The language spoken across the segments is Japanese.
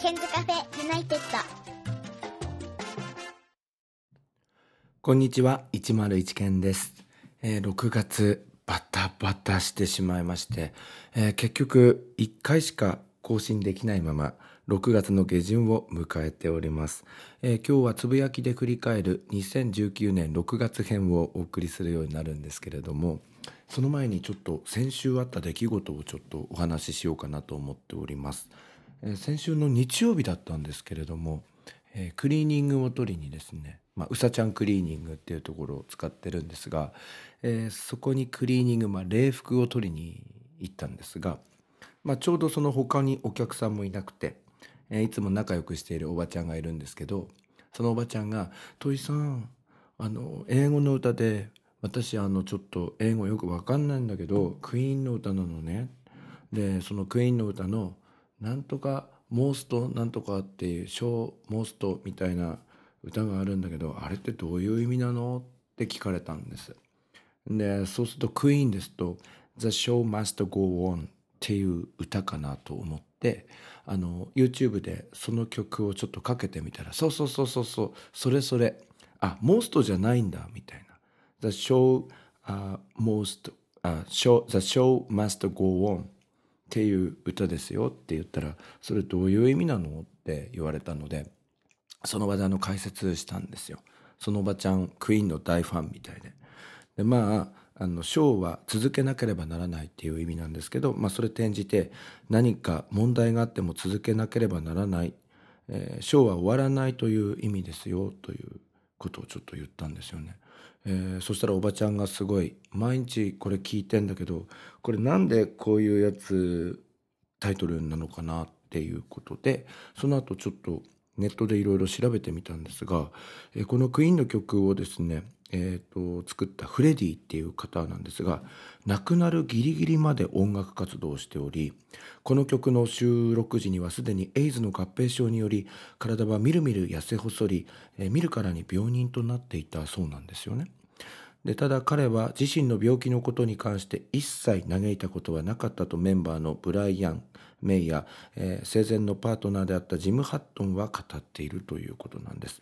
ケンズカフェユナイテッド。こんにちは101健です、えー6月バタバタしてしまいまして、えー結局1回しか更新できないまま6月の下旬を迎えております、えー今日はつぶやきで振り返る2019年6月編をお送りするようになるんですけれどもその前にちょっと先週あった出来事をちょっとお話ししようかなと思っております、え先週の日曜日だったんですけれども、えクリーニングを取りにですね、まあ、うさちゃんクリーニングっていうところを使ってるんですが、えーそこにクリーニング、まあ、礼服を取りに行ったんですが、まあ、ちょうどその他にお客さんもいなくて、えーいつも仲良くしているおばちゃんがいるんですけどそのおばちゃんが「土井さんあの英語の歌で私あのちょっと英語よくわかんないんだけどクイーンの歌なのね」でそのクイーンの歌の「なんとかモーストなんとか」っていう「ショーモースト」みたいな歌があるんだけどあれってどういう意味なのって聞かれたんです。でそうするとクイーンですと「The show must go on」っていう歌かなと思ってあの YouTube でその曲をちょっとかけてみたらそうそうそうそうそうそれそれあモーストじゃないんだみたいな「The show、uh, most、uh, show, The show must go on」っていう歌ですよって言ったらそれどういう意味なのって言われたのでその場であの解説したんですよそのおばちゃんクイーンの大ファンみたいででまああのショーは続けなければならないっていう意味なんですけど、まあ、それ転じて何か問題があっても続けなければならない、えーショーは終わらないという意味ですよということをちょっと言ったんですよね。えーそしたらおばちゃんがすごい毎日これ聞いてんだけどこれなんでこういうやつタイトルなのかなっていうことでその後ちょっとネットでいろいろ調べてみたんですが、えーこのクイーンの曲をですね、えーと作ったフレディっていう方なんですが亡くなるギリギリまで音楽活動をしておりこの曲の収録時にはすでにエイズの合併症により体はみるみる痩せ細り、えー見るからに病人となっていたそうなんですよね。でただ彼は自身の病気のことに関して一切嘆いたことはなかったとメンバーのブライアン・メイや、えー生前のパートナーであったジム・ハットンは語っているということなんです。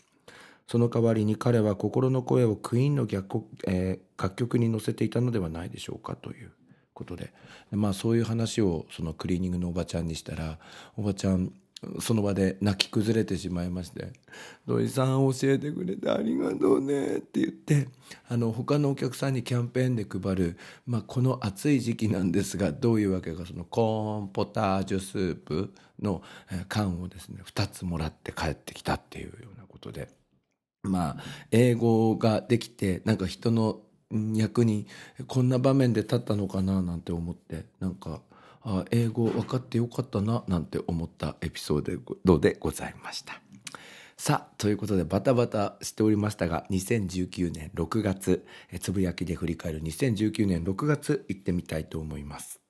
その代わりに彼は心の声をクイーンの逆、えー楽曲に乗せていたのではないでしょうかということででまあそういう話をそのクリーニングのおばちゃんにしたらおばちゃんその場で泣き崩れてしまいまして「土井さん教えてくれてありがとうね」って言ってあの他のお客さんにキャンペーンで配る、まあ、この暑い時期なんですがどういうわけかそのコーンポタージュスープの缶をですね2つもらって帰ってきたっていうようなことで。まあ英語ができてなんか人の役にこんな場面で立ったのかななんて思ってなんかあ英語分かってよかったななんて思ったエピソードでございました。さあということでバタバタしておりましたが2019年6月つぶやきで振り返る2019年6月行ってみたいと思います。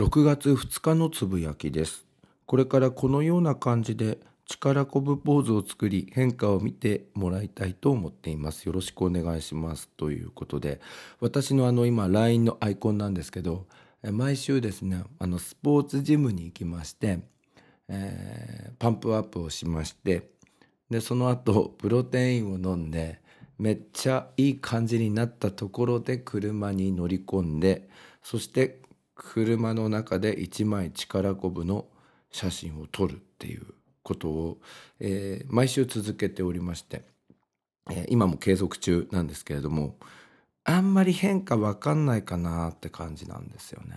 6月2日のつぶやきです。これからこのような感じで力こぶポーズを作り変化を見てもらいたいと思っています。よろしくお願いします。ということで私のあの今 LINE のアイコンなんですけど毎週ですねあのスポーツジムに行きまして、えーパンプアップをしましてでその後プロテインを飲んでめっちゃいい感じになったところで車に乗り込んでそして車の中で一枚力こぶの写真を撮るっていうことを、えー毎週続けておりまして、えー今も継続中なんですけれどもあんまり変化わかんないかなって感じなんですよね。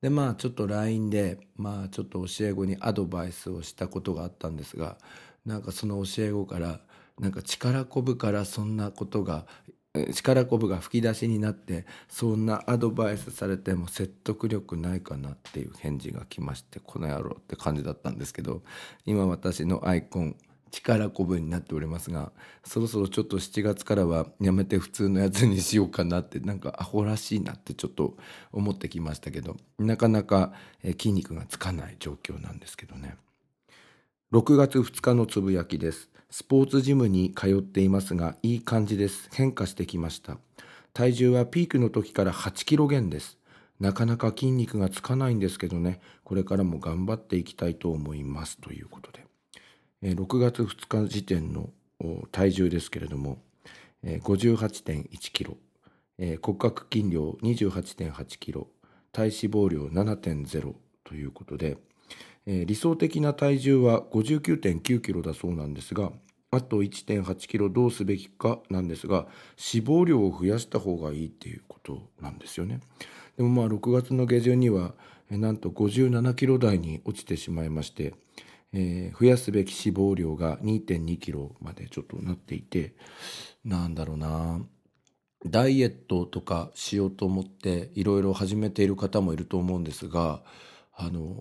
でまあちょっと LINE でまあちょっと教え子にアドバイスをしたことがあったんですがなんかその教え子からなんか力こぶからそんなことが力こぶが吹き出しになってそんなアドバイスされても説得力ないかなっていう返事が来ましてこの野郎って感じだったんですけど今私のアイコン力こぶになっておりますがそろそろちょっと7月からはやめて普通のやつにしようかなってなんかアホらしいなってちょっと思ってきましたけどなかなか筋肉がつかない状況なんですけどね。6月2日のつぶやきです。スポーツジムに通っていますがいい感じです。変化してきました。体重はピークの時から8キロ減です。なかなか筋肉がつかないんですけどね。これからも頑張っていきたいと思います。ということで、え、6月2日時点の体重ですけれども、えー、58.1キロ、骨格筋量28.8キロ。体脂肪量7.0ということで、えー、理想的な体重は59.9キロだそうなんですがあと1.8キロどうすべきかなんですが脂肪量を増やした方がいいっていうことなんですよね。でもまあ6月の下旬にはなんと57キロ台に落ちてしまいまして、えー、増やすべき脂肪量が2.2キロまでちょっとなっていてなんだろうなダイエットとかしようと思っていろいろ始めている方もいると思うんですがあの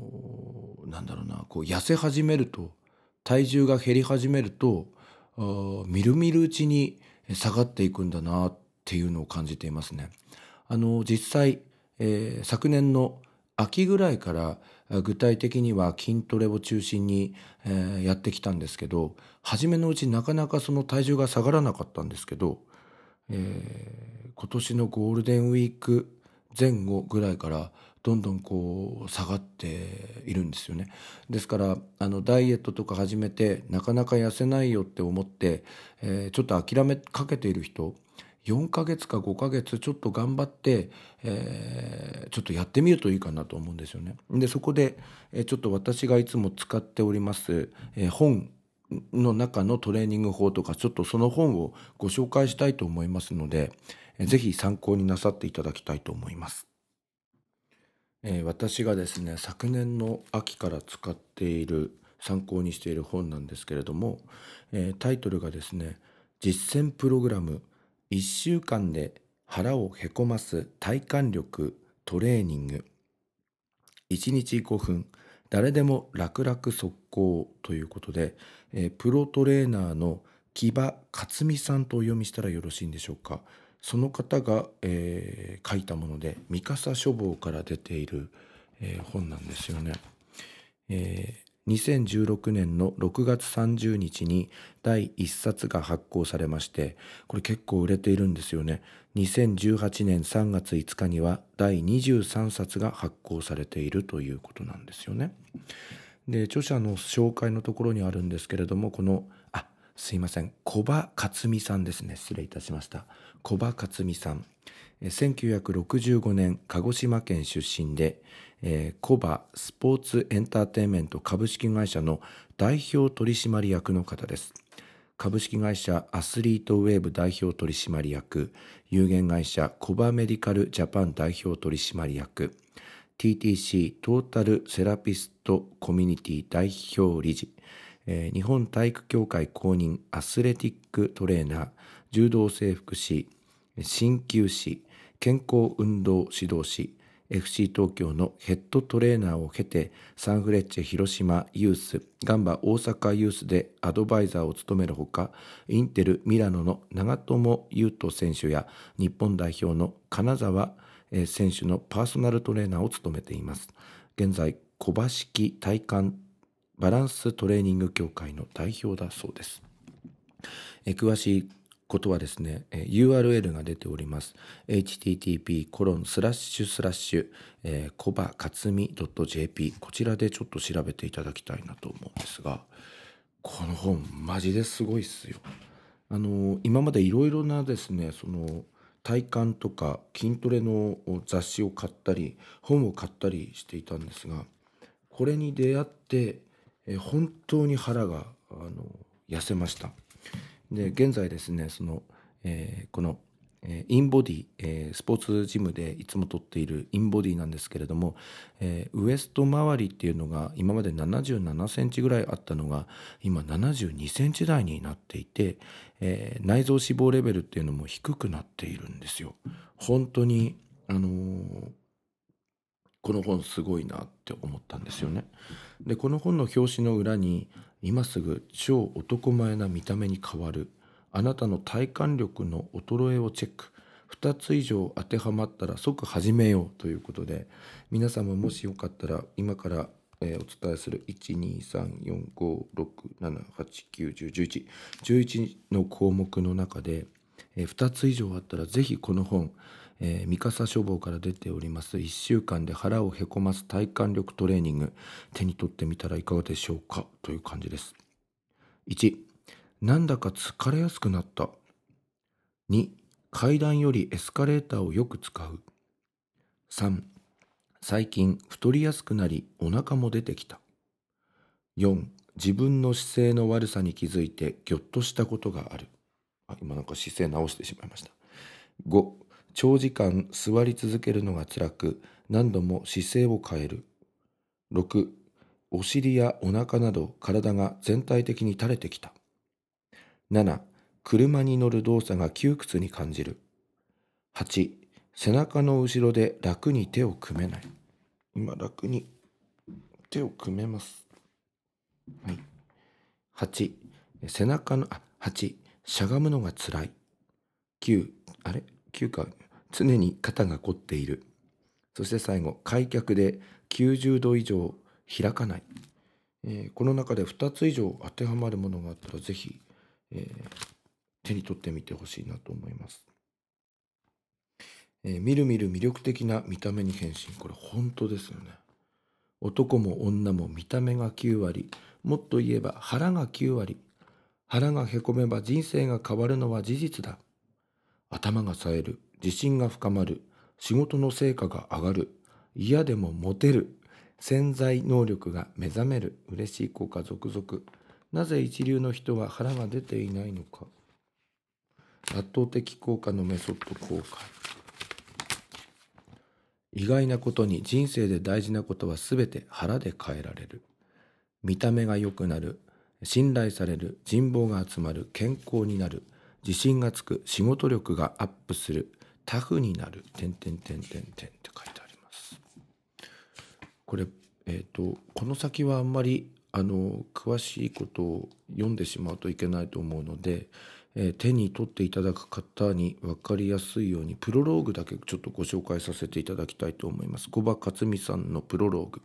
なんだろうなこう痩せ始めると体重が減り始めるとみるみるうちに下がっていくんだなっていうのを感じていますね。あの実際、えー、昨年の秋ぐらいから具体的には筋トレを中心に、えー、やってきたんですけど初めのうちなかなかその体重が下がらなかったんですけど、えー、今年のゴールデンウィーク前後ぐらいからどんどんこう下がっているんですよねですからあのダイエットとか始めてなかなか痩せないよって思って、えー、ちょっと諦めかけている人4ヶ月か5ヶ月ちょっと頑張って、えー、ちょっとやってみるといいかなと思うんですよね。でそこで、えー、ちょっと私がいつも使っております、えー、本の中のトレーニング法とかちょっとその本をご紹介したいと思いますので、えー、ぜひ参考になさっていただきたいと思います。えー、私がですね昨年の秋から使っている参考にしている本なんですけれども、えー、タイトルがですね実践プログラム1週間で腹をへこます体幹力トレーニング1日5分誰でも楽々速攻ということで、えー、プロトレーナーの木場克美さんとお読みしたらよろしいんでしょうか。その方が、えー、書いたもので三笠書房から出ている、えー、本なんですよね。えー、2016年の6月30日に第1冊が発行されましてこれ結構売れているんですよね。2018年3月5日には第23冊が発行されているということなんですよね。で著者の紹介のところにあるんですけれどもこのあすいません小葉克美さんですね失礼いたしました小葉克美さん。1965年鹿児島県出身で、えー、コバスポーツエンターテインメント株式会社の代表取締役の方です。株式会社アスリートウェーブ代表取締役有限会社コバメディカルジャパン代表取締役 TTC トータルセラピストコミュニティ代表理事、えー、日本体育協会公認アスレティックトレーナー柔道整復師鍼灸師健康運動指導士 FC 東京のヘッドトレーナーを経てサンフレッチェ広島ユースガンバ大阪ユースでアドバイザーを務めるほかインテルミラノの長友佑都選手や日本代表の金沢選手のパーソナルトレーナーを務めています。現在小橋式体幹バランストレーニング協会の代表だそうです。詳しいことはですね、URL が出ております。http コロンスラッシュスラッシュ、えー、コバカツミ .jp こちらでちょっと調べていただきたいなと思うんですが、この本マジですごいっすよ。あの今までいろいろなですね、その体幹とか筋トレの雑誌を買ったり、本を買ったりしていたんですが、これに出会って、え本当に腹があの痩せました。で現在ですねその、えー、この、え、インボディ、えー、スポーツジムでいつもとっているインボディなんですけれども、えー、ウエスト周りっていうのが今まで77センチぐらいあったのが今72センチ台になっていて、えー、内臓脂肪レベルっていうのも低くなっているんですよ。本当にあのーこの本すごいなって思ったんですよね。でこの本の表紙の裏に今すぐ超男前な見た目に変わる。あなたの体幹力の衰えをチェック。2つ以上当てはまったら即始めようということで皆さんももしよかったら今からえー、お伝えする123456789101111の項目の中で、えー、2つ以上あったらぜひこの本、えー、三笠書房から出ております。1週間で腹をへこます体幹力トレーニング。手に取ってみたらいかがでしょうか？という感じです。1なんだか疲れやすくなった。2階段よりエスカレーターをよく使う。3最近太りやすくなりお腹も出てきた。4自分の姿勢の悪さに気づいてぎょっとしたことがある。あ今なんか姿勢直してしまいました。5長時間座り続けるのが辛く何度も姿勢を変える6お尻やお腹など体が全体的に垂れてきた7車に乗る動作が窮屈に感じる8背中の後ろで楽に手を組めない今楽に手を組めますはい。8、背中の、あ、8、しゃがむのがつらい。9、あれ ?9 か。常に肩が凝っている。そして最後、開脚で90度以上開かない。えー、この中で2つ以上当てはまるものがあったら、ぜひ、えー、手に取ってみてほしいなと思います。えー、みるみる魅力的な見た目に変身。これ本当ですよね。男も女も見た目が9割、もっと言えば腹が9割。腹がへこめば人生が変わるのは事実だ。頭が冴える。自信が深まる。仕事の成果が上がる。嫌でもモテる。潜在能力が目覚める。嬉しい効果続々。なぜ一流の人は腹が出ていないのか。圧倒的効果のメソッド公開。意外なことに人生で大事なことは全て腹で変えられる。見た目が良くなる信頼される人望が集まる健康になる自信がつく仕事力がアップするタフになる。点点点点点って書いてあります。これえっ、ー、とこの先はあんまりあの詳しいことを読んでしまうといけないと思うので、えー、手に取っていただく方に分かりやすいようにプロローグだけちょっとご紹介させていただきたいと思います。小葉克美さんのプロローグ。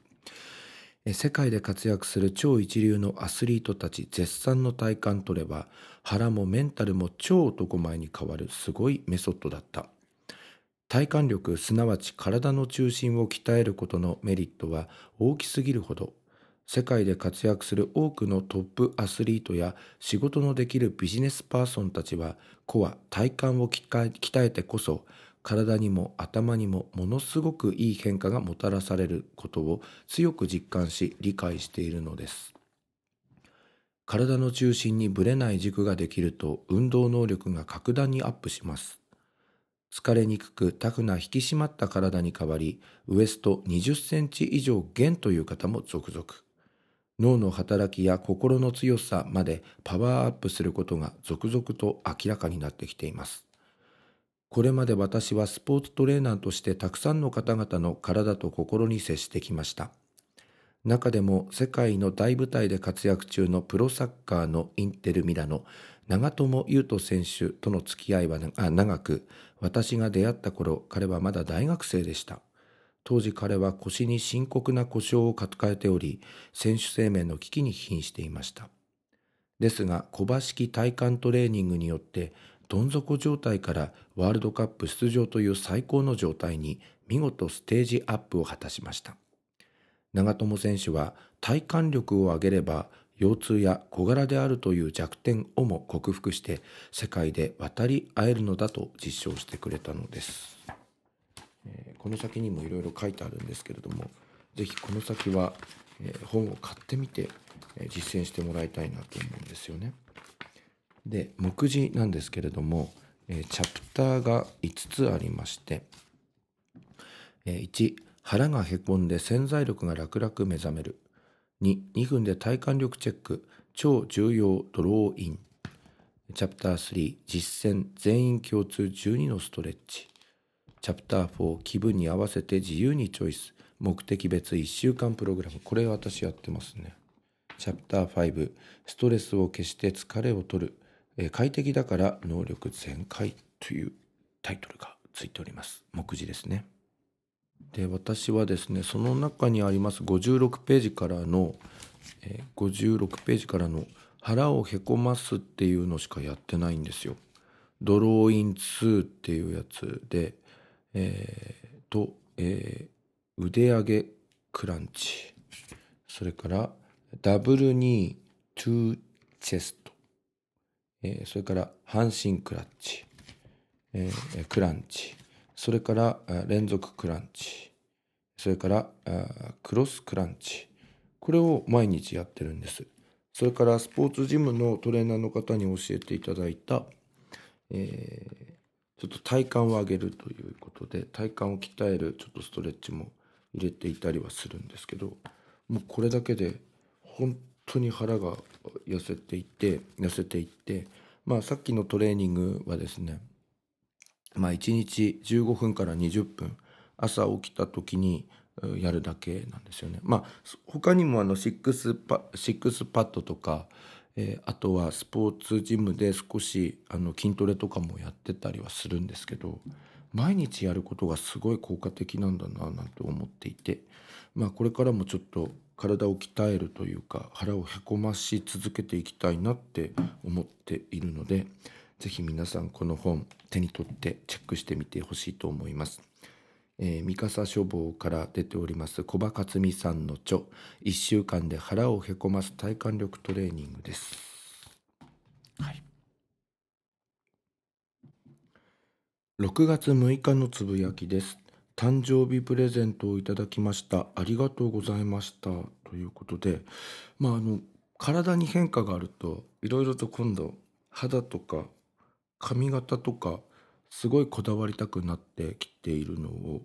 世界で活躍する超一流のアスリートたち絶賛の体感取れば腹もメンタルも超男前に変わるすごいメソッドだった。体幹力すなわち体の中心を鍛えることのメリットは大きすぎるほど。世界で活躍する多くのトップアスリートや仕事のできるビジネスパーソンたちはコア体幹を鍛えてこそ体にも頭にもものすごくいい変化がもたらされることを強く実感し理解しているのです。体の中心にぶれない軸ができると運動能力が格段にアップします。疲れにくくタフな引き締まった体に変わりウエスト20センチ以上減という方も続々脳の働きや心の強さまでパワーアップすることが続々と明らかになってきていますこれまで私はスポーツトレーナーとしてたくさんの方々の体と心に接してきました。中でも世界の大舞台で活躍中のプロサッカーのインテルミラの長友佑都選手との付き合いは長く、私が出会った頃彼はまだ大学生でした。当時彼は腰に深刻な故障を抱えており、選手生命の危機に瀕していました。ですが、小橋式体幹トレーニングによってどん底状態からワールドカップ出場という最高の状態に見事ステージアップを果たしました長友選手は体幹力を上げれば腰痛や小柄であるという弱点をも克服して世界で渡り合えるのだと実証してくれたのです、えー、この先にもいろいろ書いてあるんですけれども是非この先は、えー、本を買ってみて、えー、実践してもらいたいなと思うんですよね。で目次なんですけれども、えー、チャプターが5つありまして、えー、1腹がへこんで潜在力が楽々目覚める2 2分で体幹力チェック超重要ドローイン。チャプター3実践全員共通12のストレッチ。チャプター4気分に合わせて自由にチョイス。目的別1週間プログラム。これ私やってますね。チャプター5ストレスを消して疲れを取る。え快適だから能力全開というタイトルがついております。目次ですね。で、私はですね、その中にあります56ページからの、え、56ページからの腹をへこますっていうのしかやってないんですよ。ドローイン2っていうやつで、えー、と、えー、腕上げクランチ。それからダブルニートゥーチェスト、えー、それから半身クラッチ、えー、クランチ。それから連続クランチ。それからクロスクランチ。これを毎日やってるんです。それからスポーツジムのトレーナーの方に教えていただいた、えー、ちょっと体幹を上げるということで体幹を鍛えるちょっとストレッチも入れていたりはするんですけどもうこれだけで本当に腹が痩せていって痩せていってまあさっきのトレーニングはですねまあ1日15分から20分朝起きた時にやるだけなんですよね。まあ他にもあのシックスパシックスパッドとか、えー、あとはスポーツジムで少しあの筋トレとかもやってたりはするんですけど毎日やることがすごい効果的なんだななんて思っていてまあこれからもちょっと体を鍛えるというか腹をへこまし続けていきたいなって思っているので是非皆さんこの本手に取ってチェックしてみてほしいと思います。えー、三笠書房から出ております小葉克美さんの著1週間で腹をへこます体幹力トレーニングです。はい、6月6日のつぶやきです。誕生日プレゼントをいただきました。ありがとうございました。ということで、まああの体に変化があるといろいろと今度肌とか髪型とかすごいこだわりたくなってきているのを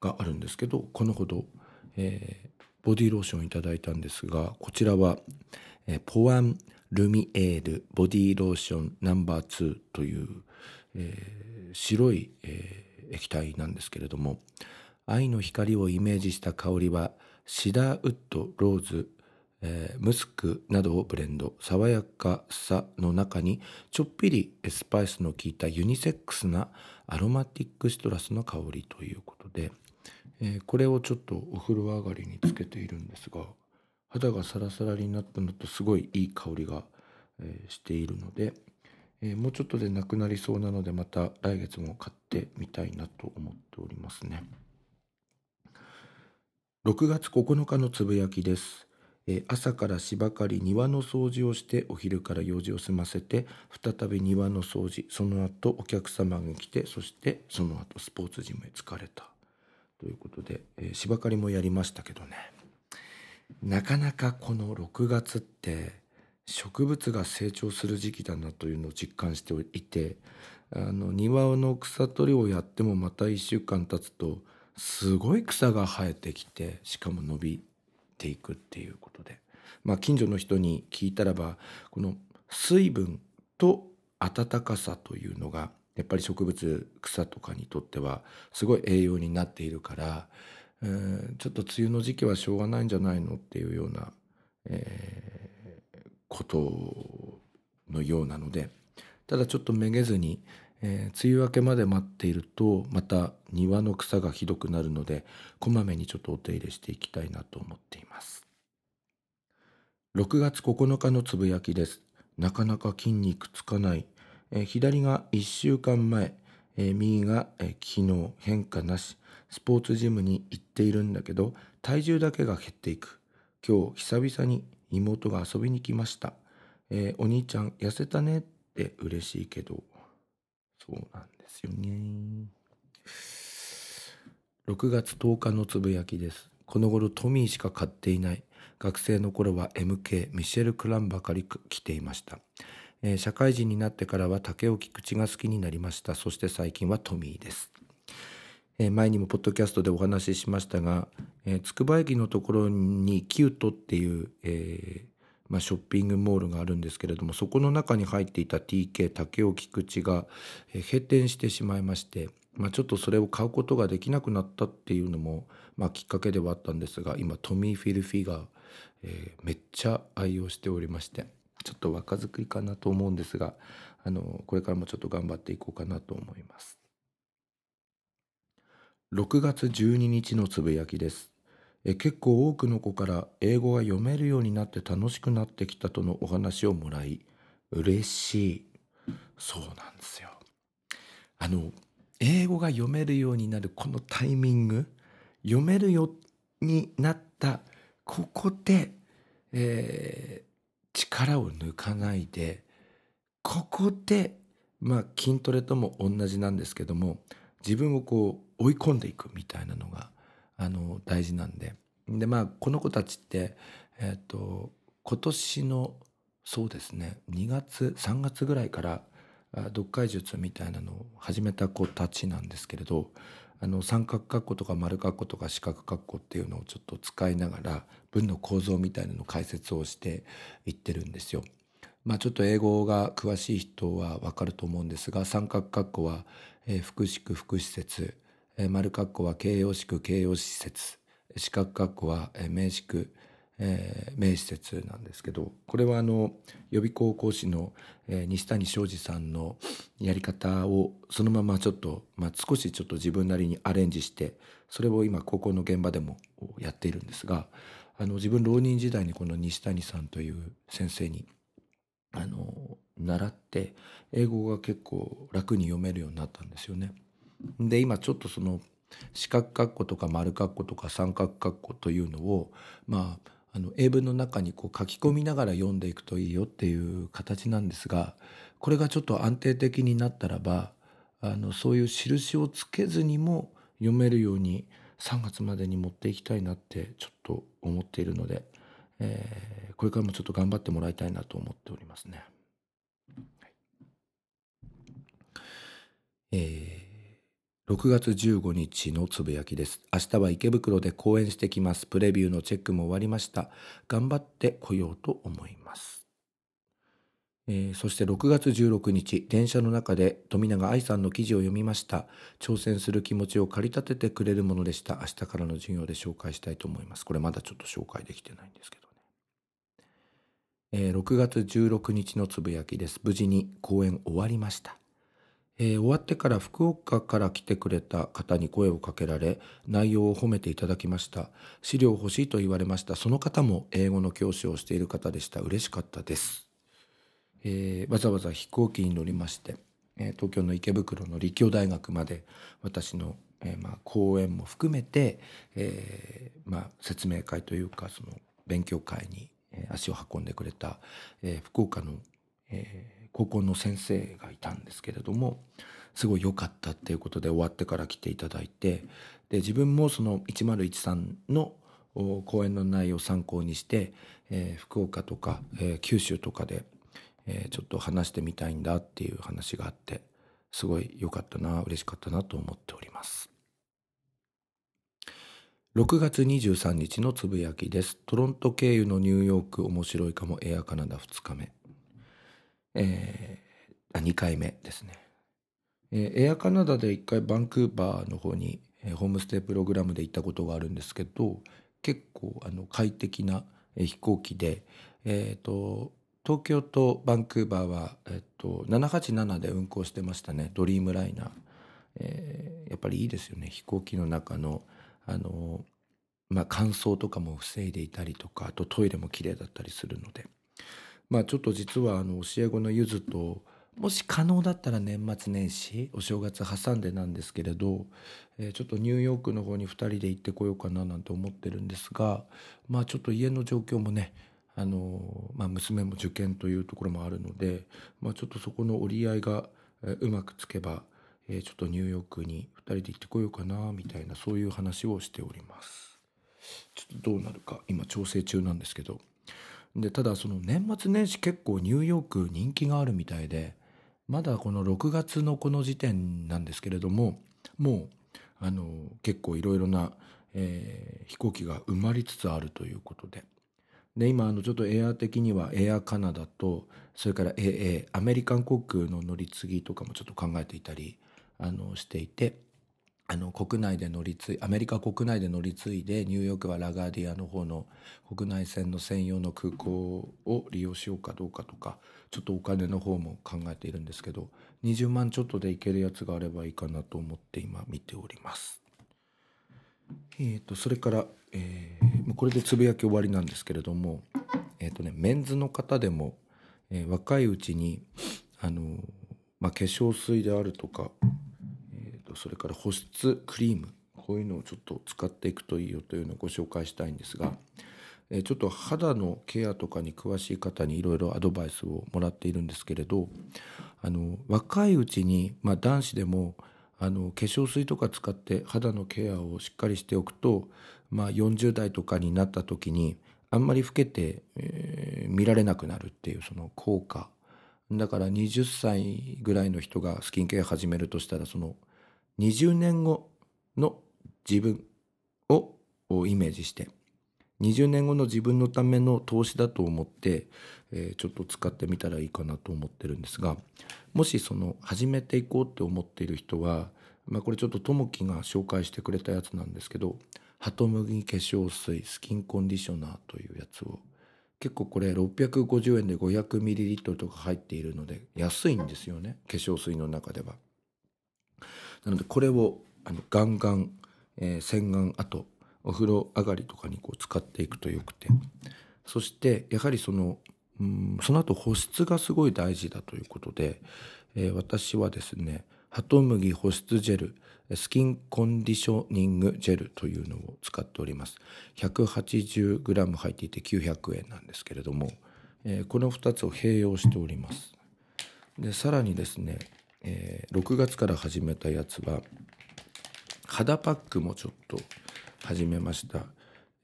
があるんですけどこのほど、えー、ボディローションいただいたんですがこちらは、えー、ポアン・ルミエールボディローションナンバー2という、えー、白い、えー、液体なんですけれども愛の光をイメージした香りはシダーウッドローズえー、ムスクなどをブレンド爽やかさの中にちょっぴりスパイスの効いたユニセックスなアロマティックシトラスの香りということで、えー、これをちょっとお風呂上がりにつけているんですが肌がサラサラになったのとすごいいい香りが、えー、しているので、えもうちょっとでなくなりそうなのでまた来月も買ってみたいなと思っておりますね。6月9日のつぶやきです。朝から芝刈り庭の掃除をしてお昼から用事を済ませて再び庭の掃除その後お客様が来てそしてその後スポーツジムへ疲れた。ということで、えー、芝刈りもやりましたけどね。なかなかこの6月って植物が成長する時期だなというのを実感していてあの庭の草取りをやってもまた1週間経つとすごい草が生えてきてしかも伸びていくっていうことで、まあ、近所の人に聞いたらばこの水分と暖かさというのがやっぱり植物草とかにとってはすごい栄養になっているから、えー、ちょっと梅雨の時期はしょうがないんじゃないのっていうような、えー、ことのようなのでただちょっとめげずに、えー、梅雨明けまで待っているとまた庭の草がひどくなるのでこまめにちょっとお手入れしていきたいなと思っています。6月9日のつぶやきです。なかなか筋肉つかない、えー、左が1週間前、えー、右が、えー、昨日。変化なし。スポーツジムに行っているんだけど体重だけが減っていく。今日久々に妹が遊びに来ました、えお兄ちゃん痩せたねって嬉しいけど。そうなんですよね。6月10日のつぶやきです。この頃トミーしか買っていない。学生の頃は MK、ミシェル・クランばかり着ていました。えー、社会人になってからは竹置口が好きになりました。そして最近はトミーです。えー、前にもポッドキャストでお話ししましたが、えー、筑波駅のところにキュートっていう、えーまあ、ショッピングモールがあるんですけれどもそこの中に入っていた TK 竹尾菊池が閉店してしまいまして、まあ、ちょっとそれを買うことができなくなったっていうのも、まあ、きっかけではあったんですが今トミー・フィルフィが、えー、めっちゃ愛用しておりましてちょっと若作りかなと思うんですがあのこれからもちょっと頑張っていこうかなと思います。6月12日のつぶやきです。え結構多くの子から英語が読めるようになって楽しくなってきたとのお話をもらい嬉しい。そうなんですよ。あの英語が読めるようになるこのタイミング読めるようになったここで、えー、力を抜かないでここでまあ筋トレとも同じなんですけども自分をこう追い込んでいくみたいなのがあの大事なんででまあこの子たちってえっ、ー、と今年のそうですね2月3月ぐらいから読解術みたいなのを始めた子たちなんですけれどあの三角括弧とか丸括弧とか四角括弧っていうのをちょっと使いながら文の構造みたいなの解説をしていってるんですよ。まあちょっと英語が詳しい人はわかると思うんですが三角括弧は、えー、副詞副施設、えー、丸括弧は形容詞形容詞施設四角括弧は、えー、名詞えー、名施設なんですけどこれはあの予備高校師の、えー、西谷昌司さんのやり方をそのままちょっと、まあ、少しちょっと自分なりにアレンジしてそれを今高校の現場でもやっているんですがあの自分浪人時代にこの西谷さんという先生にあの習って英語が結構楽に読めるようになったんですよね。で今ちょっとその四角括弧とか丸括弧とか三角括弧というのをまああの英文の中にこう書き込みながら読んでいくといいよっていう形なんですがこれがちょっと安定的になったらばあのそういう印をつけずにも読めるように3月までに持っていきたいなってちょっと思っているので、えー、これからもちょっと頑張ってもらいたいなと思っておりますね。はい、えー6月15日のつぶやきです。明日は池袋で講演してきます。プレビューのチェックも終わりました。頑張ってこようと思います。えー、そして6月16日、電車の中で富永愛さんの記事を読みました。挑戦する気持ちを駆り立ててくれるものでした。明日からの授業で紹介したいと思います。これまだちょっと紹介できてないんですけどね。えー、6月16日のつぶやきです。無事に講演終わりました。えー、終わってから福岡から来てくれた方に声をかけられ内容を褒めていただきました。資料欲しいと言われました。その方も英語の教師をしている方でした。嬉しかったです、えー、わざわざ飛行機に乗りまして、えー、東京の池袋の立教大学まで私の、えまあ、講演も含めて、えまあ、説明会というかその勉強会に足を運んでくれた、え福岡の、えー高校の先生がいたんですけれどもすごい良かったっていうことで終わってから来ていただいてで自分もその1013の講演の内容を参考にして、えー、福岡とか、えー、九州とかで、えー、ちょっと話してみたいんだっていう話があってすごい良かったな嬉しかったなと思っております。6月23日のつぶやきです。トロント経由のニューヨーク面白いかもエアカナダ2日目。えー、2回目ですね、エアカナダで1回バンクーバーの方に、ホームステイプログラムで行ったことがあるんですけど結構あの快適な、飛行機で、えーと、東京とバンクーバーは、えーと、787で運航してましたね。ドリームライナー、えー、やっぱりいいですよね。飛行機の中のあのまあ乾燥とかも防いでいたりとかあとトイレも綺麗だったりするので。まあちょっと実はあの教え子のゆずともし可能だったら年末年始お正月挟んでなんですけれど、えー、ちょっとニューヨークの方に2人で行ってこようかななんて思ってるんですがまあちょっと家の状況もねあの、まあ、娘も受験というところもあるので、まあ、ちょっとそこの折り合いが、うまくつけば、えー、ちょっとニューヨークに2人で行ってこようかなみたいなそういう話をしております。ちょっとどうなるか今調整中なんですけどでただその年末年始結構ニューヨーク人気があるみたいでまだこの6月のこの時点なんですけれどももうあの結構いろいろな、えー、飛行機が埋まりつつあるということで。で今あのちょっとエア的にはエアカナダとそれから AA アメリカン航空の乗り継ぎとかもちょっと考えていたりあのしていてあの国内で乗り継いアメリカ国内で乗り継いでニューヨークはラガーディアの方の国内線の専用の空港を利用しようかどうかとかちょっとお金の方も考えているんですけど20万ちょっとで行けるやつがあればいいかなと思って今見ております。えーと、それから、えー、これでつぶやき終わりなんですけれども、えーとね、メンズの方でも、えー、若いうちにあの、まあ、化粧水であるとかとそれから保湿クリームこういうのをちょっと使っていくといいよというのをご紹介したいんですが、えちょっと肌のケアとかに詳しい方にいろいろアドバイスをもらっているんですけれどあの若いうちに、まあ、男子でもあの化粧水とか使って肌のケアをしっかりしておくと、まあ、40代とかになった時にあんまり老けて、えー見られなくなるっていうその効果。だから20歳ぐらいの人がスキンケア始めるとしたらその20年後の自分をイメージして20年後の自分のための投資だと思って、えーちょっと使ってみたらいいかなと思ってるんですがもしその始めていこうって思っている人は、まあ、これちょっとともきが紹介してくれたやつなんですけどハトムギ化粧水スキンコンディショナーというやつを結構これ650円で 500ml とか入っているので安いんですよね化粧水の中では。なのでこれをあのガンガン、えー洗顔あとお風呂上がりとかにこう使っていくとよくて。そしてやはりそのうんその後保湿がすごい大事だということで、えー私はですねハトムギ保湿ジェルスキンコンディショニングジェルというのを使っております。180g 入っていて900円なんですけれども、えーこの2つを併用しております。でさらにですね、えー6月から始めたやつは肌パックもちょっと始めました、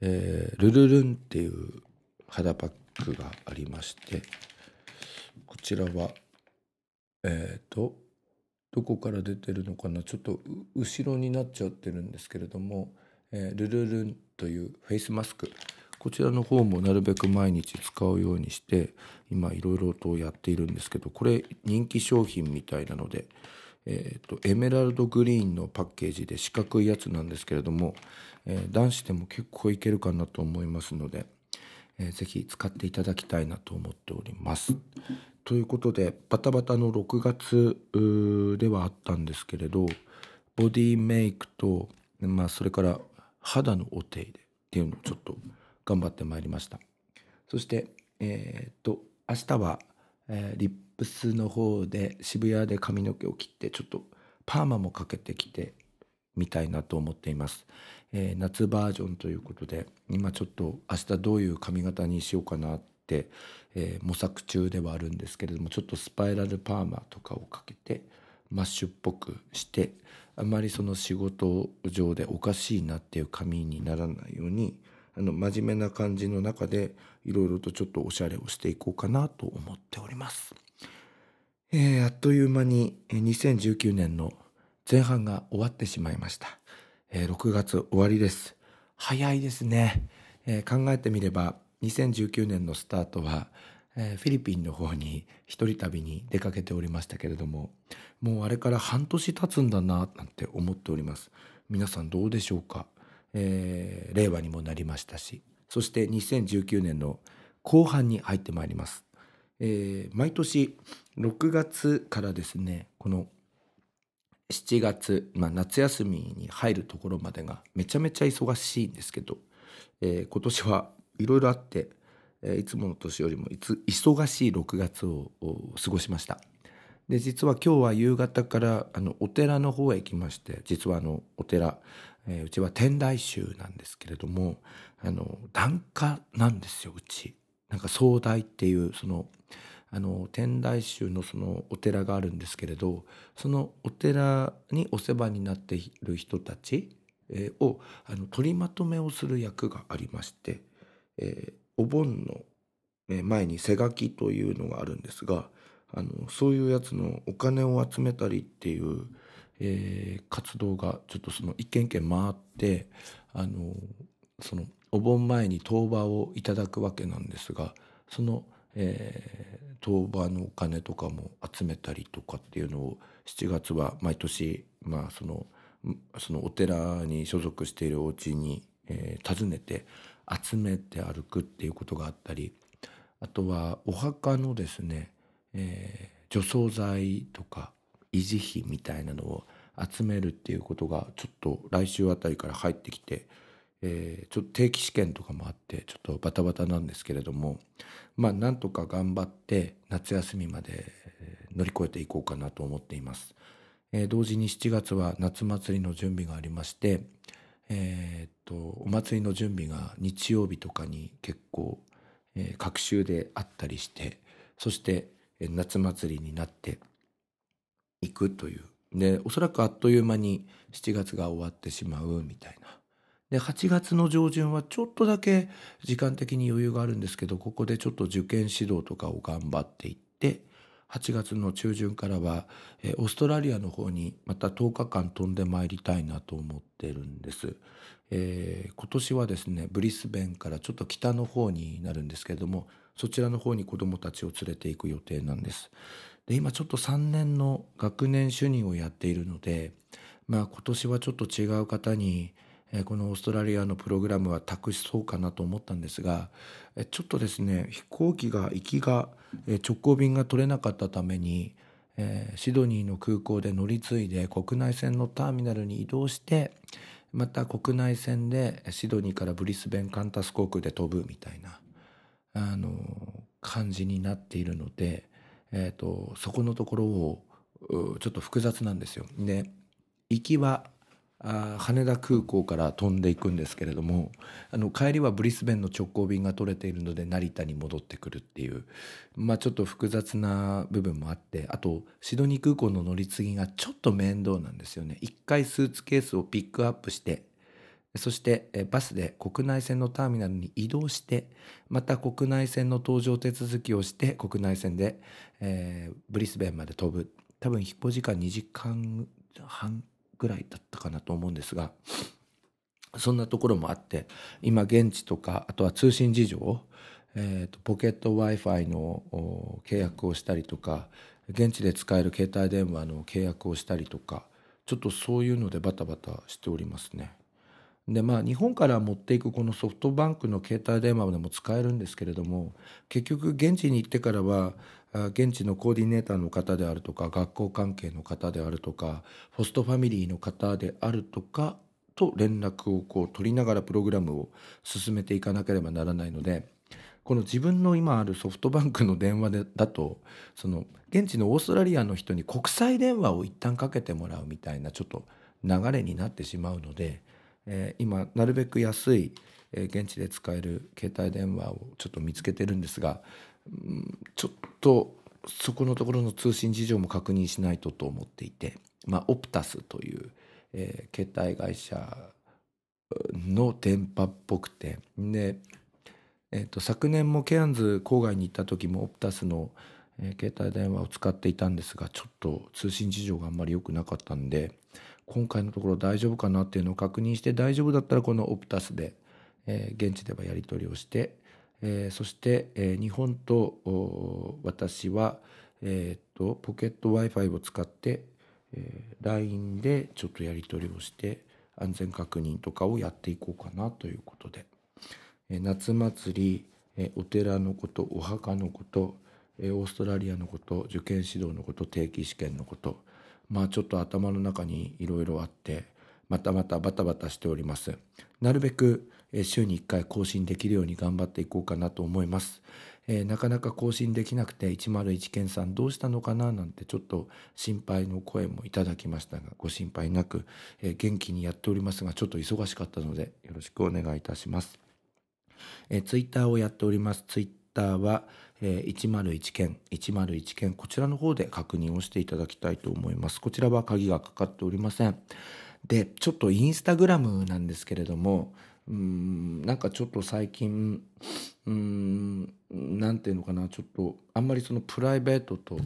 えールルルンっていう肌パックがありましてこちらはえっ、とどこから出てるのかな？ちょっと後ろになっちゃってるんですけれども、えールルルンというフェイスマスクこちらの方もなるべく毎日使うようにして今いろいろとやっているんですけどこれ人気商品みたいなので、えーとエメラルドグリーンのパッケージで四角いやつなんですけれども、えー男子でも結構いけるかなと思いますので、えーぜひ使っていただきたいなと思っております。ということでバタバタの6月ではあったんですけれどボディメイクと、まあ、それから肌のお手入れっていうのをちょっと頑張ってまいりました。そしてえーっと明日は、えーリップスの方で渋谷で髪の毛を切ってちょっとパーマもかけてきてみたいなと思っています、えー夏バージョンということで今ちょっと明日どういう髪型にしようかなって、えー模索中ではあるんですけれどもちょっとスパイラルパーマとかをかけてマッシュっぽくしてあまりその仕事上でおかしいなっていう髪にならないようにあの真面目な感じの中でいろいろとちょっとおしゃれをしていこうかなと思っております。えーあっという間に2019年の前半が終わってしまいました。えー6月終わりです。早いですね。えー考えてみれば2019年のスタートは、えーフィリピンの方に一人旅に出かけておりましたけれどももうあれから半年経つんだななんて思っております。皆さんどうでしょうか、えー令和にもなりましたしそして2019年の後半に入ってまいります。えー毎年6月からですねこの7月、まあ、夏休みに入るところまでがめちゃめちゃ忙しいんですけど、えー今年はいろいろあって、えーいつもの年よりも忙しい6月を過ごしました。で実は今日は夕方からお寺の方へ行きまして実はお寺、えーうちは天台宗なんですけれどもあの檀家なんですようち。なんか総大っていうそのあの天台宗のそのお寺があるんですけれどそのお寺にお世話になっている人たち、えをあの取りまとめをする役がありまして、えーお盆の、前に背書きというのがあるんですがあのそういうやつのお金を集めたりっていう、えー活動がちょっとその一軒一軒回ってあのそのお盆前に当場をいただくわけなんですがその、えー当場のお金とかも集めたりとかっていうのを7月は毎年まあそのそのお寺に所属しているお家に、えー訪ねて集めて歩くっていうことがあったりあとはお墓のですね、えー除草剤とか維持費みたいなのを集めるっていうことがちょっと来週あたりから入ってきて、えーちょっと定期試験とかもあってちょっとバタバタなんですけれどもまあなんとか頑張って夏休みまで乗り越えていこうかなと思っています。えー同時に7月は夏祭りの準備がありまして、えーっとお祭りの準備が日曜日とかに結構、えー各週であったりしてそして、夏祭りになっていくというでおそらくあっという間に7月が終わってしまうみたいなで8月の上旬はちょっとだけ時間的に余裕があるんですけどここでちょっと受験指導とかを頑張っていって8月の中旬からは、オーストラリアの方にまた10日間飛んでまいりたいなと思ってるんです。えー今年はですねブリスベンからちょっと北の方になるんですけれどもそちらの方に子どもたちを連れて行く予定なんです。で今ちょっと3年の学年主任をやっているのでまあ今年はちょっと違う方に、えこのオーストラリアのプログラムは託しそうかなと思ったんですがえちょっとですね飛行機が行きがえ直行便が取れなかったために、えシドニーの空港で乗り継いで国内線のターミナルに移動してまた国内線でシドニーからブリスベンカンタス航空で飛ぶみたいなあの感じになっているので、えー、とそこのところをちょっと複雑なんですよ。で行きはあ羽田空港から飛んでいくんですけれどもあの帰りはブリスベンの直行便が取れているので成田に戻ってくるっていうまあちょっと複雑な部分もあってあとシドニー空港の乗り継ぎがちょっと面倒なんですよね。一回スーツケースをピックアップしてそしてバスで国内線のターミナルに移動してまた国内線の搭乗手続きをして国内線で、えーブリスベンまで飛ぶ多分飛行時間2時間半ぐらいだったかなと思うんですがそんなところもあって今現地とかあとは通信事情、えーとポケット w i f i の契約をしたりとか現地で使える携帯電話の契約をしたりとかちょっとそういうのでバタバタしておりますね。でまあ日本から持っていくこのソフトバンクの携帯電話でも使えるんですけれども結局現地に行ってからは現地のコーディネーターの方であるとか学校関係の方であるとかホストファミリーの方であるとかと連絡をこう取りながらプログラムを進めていかなければならないのでこの自分の今あるソフトバンクの電話でだとその現地のオーストラリアの人に国際電話を一旦かけてもらうみたいなちょっと流れになってしまうので、えー今なるべく安い、えー現地で使える携帯電話をちょっと見つけてるんですが、うんちょっとそこのところの通信事情も確認しないとと思っていて、まあ、オプタスという、えー携帯会社の電波っぽくてで、えー、と昨年もケアンズ郊外に行った時もオプタスの、えー携帯電話を使っていたんですがちょっと通信事情があんまり良くなかったんで今回のところ大丈夫かなっていうのを確認して大丈夫だったらこのオプタスで、えー現地ではやり取りをして、えーそして、えー日本と私は、えー、とポケット w i f i を使って、えー LINE でちょっとやり取りをして安全確認とかをやっていこうかなということで、えー夏祭り、えーお寺のことお墓のこと、えーオーストラリアのこと受験指導のこと定期試験のことまあちょっと頭の中にいろいろあってまたまたバタバタしております。なるべく週に1回更新できるように頑張っていこうかなと思います、えーなかなか更新できなくて101件さんどうしたのかななんてちょっと心配の声もいただきましたがご心配なく、えー元気にやっておりますがちょっと忙しかったのでよろしくお願いいたします。えー、ツイッターをやっております。ツイッターは、えー101件、101件、こちらの方で確認をしていただきたいと思います。こちらは鍵がかかっておりません。で、ちょっとインスタグラムなんですけれども、うん、なんかちょっと最近、うん、なんていうのかな、ちょっとあんまりそのプライベートと、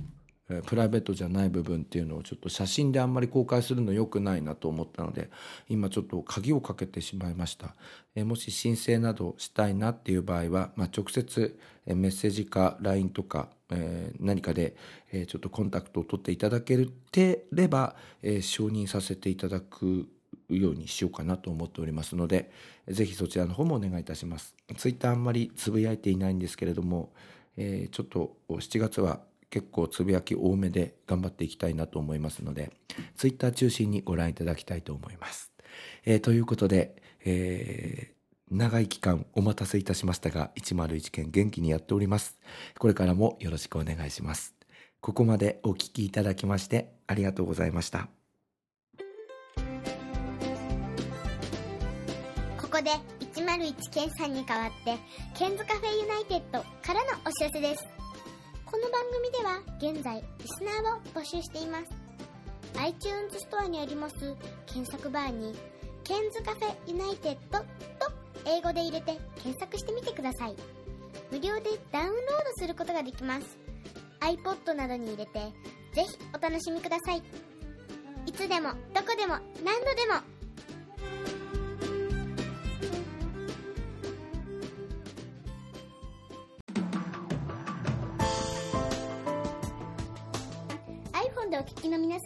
えプライベートじゃない部分っていうのをちょっと写真であんまり公開するの良くないなと思ったので今ちょっと鍵をかけてしまいました、えもし申請などしたいなっていう場合は、まあ、直接メッセージか LINE とか、え何かで、えちょっとコンタクトを取っていただけてれば、え承認させていただくようにしようかなと思っておりますのでぜひそちらの方もお願いいたします。ツイッターあんまりつぶやいていないんですけれども、えーちょっと7月は結構つぶやき多めで頑張っていきたいなと思いますのでツイッター中心にご覧いただきたいと思います。えーということで、えー長い期間お待たせいたしましたが101件元気にやっております。これからもよろしくお願いします。ここまでお聞きいただきましてありがとうございました。ここで101ケンさんに代わって、ケンズカフェユナイテッドからのお知らせです。この番組では現在、リスナーを募集しています。iTunes ストアにあります検索バーに、ケンズカフェユナイテッドと英語で入れて検索してみてください。無料でダウンロードすることができます。iPod などに入れて、ぜひお楽しみください。いつでも、どこでも、何度でも、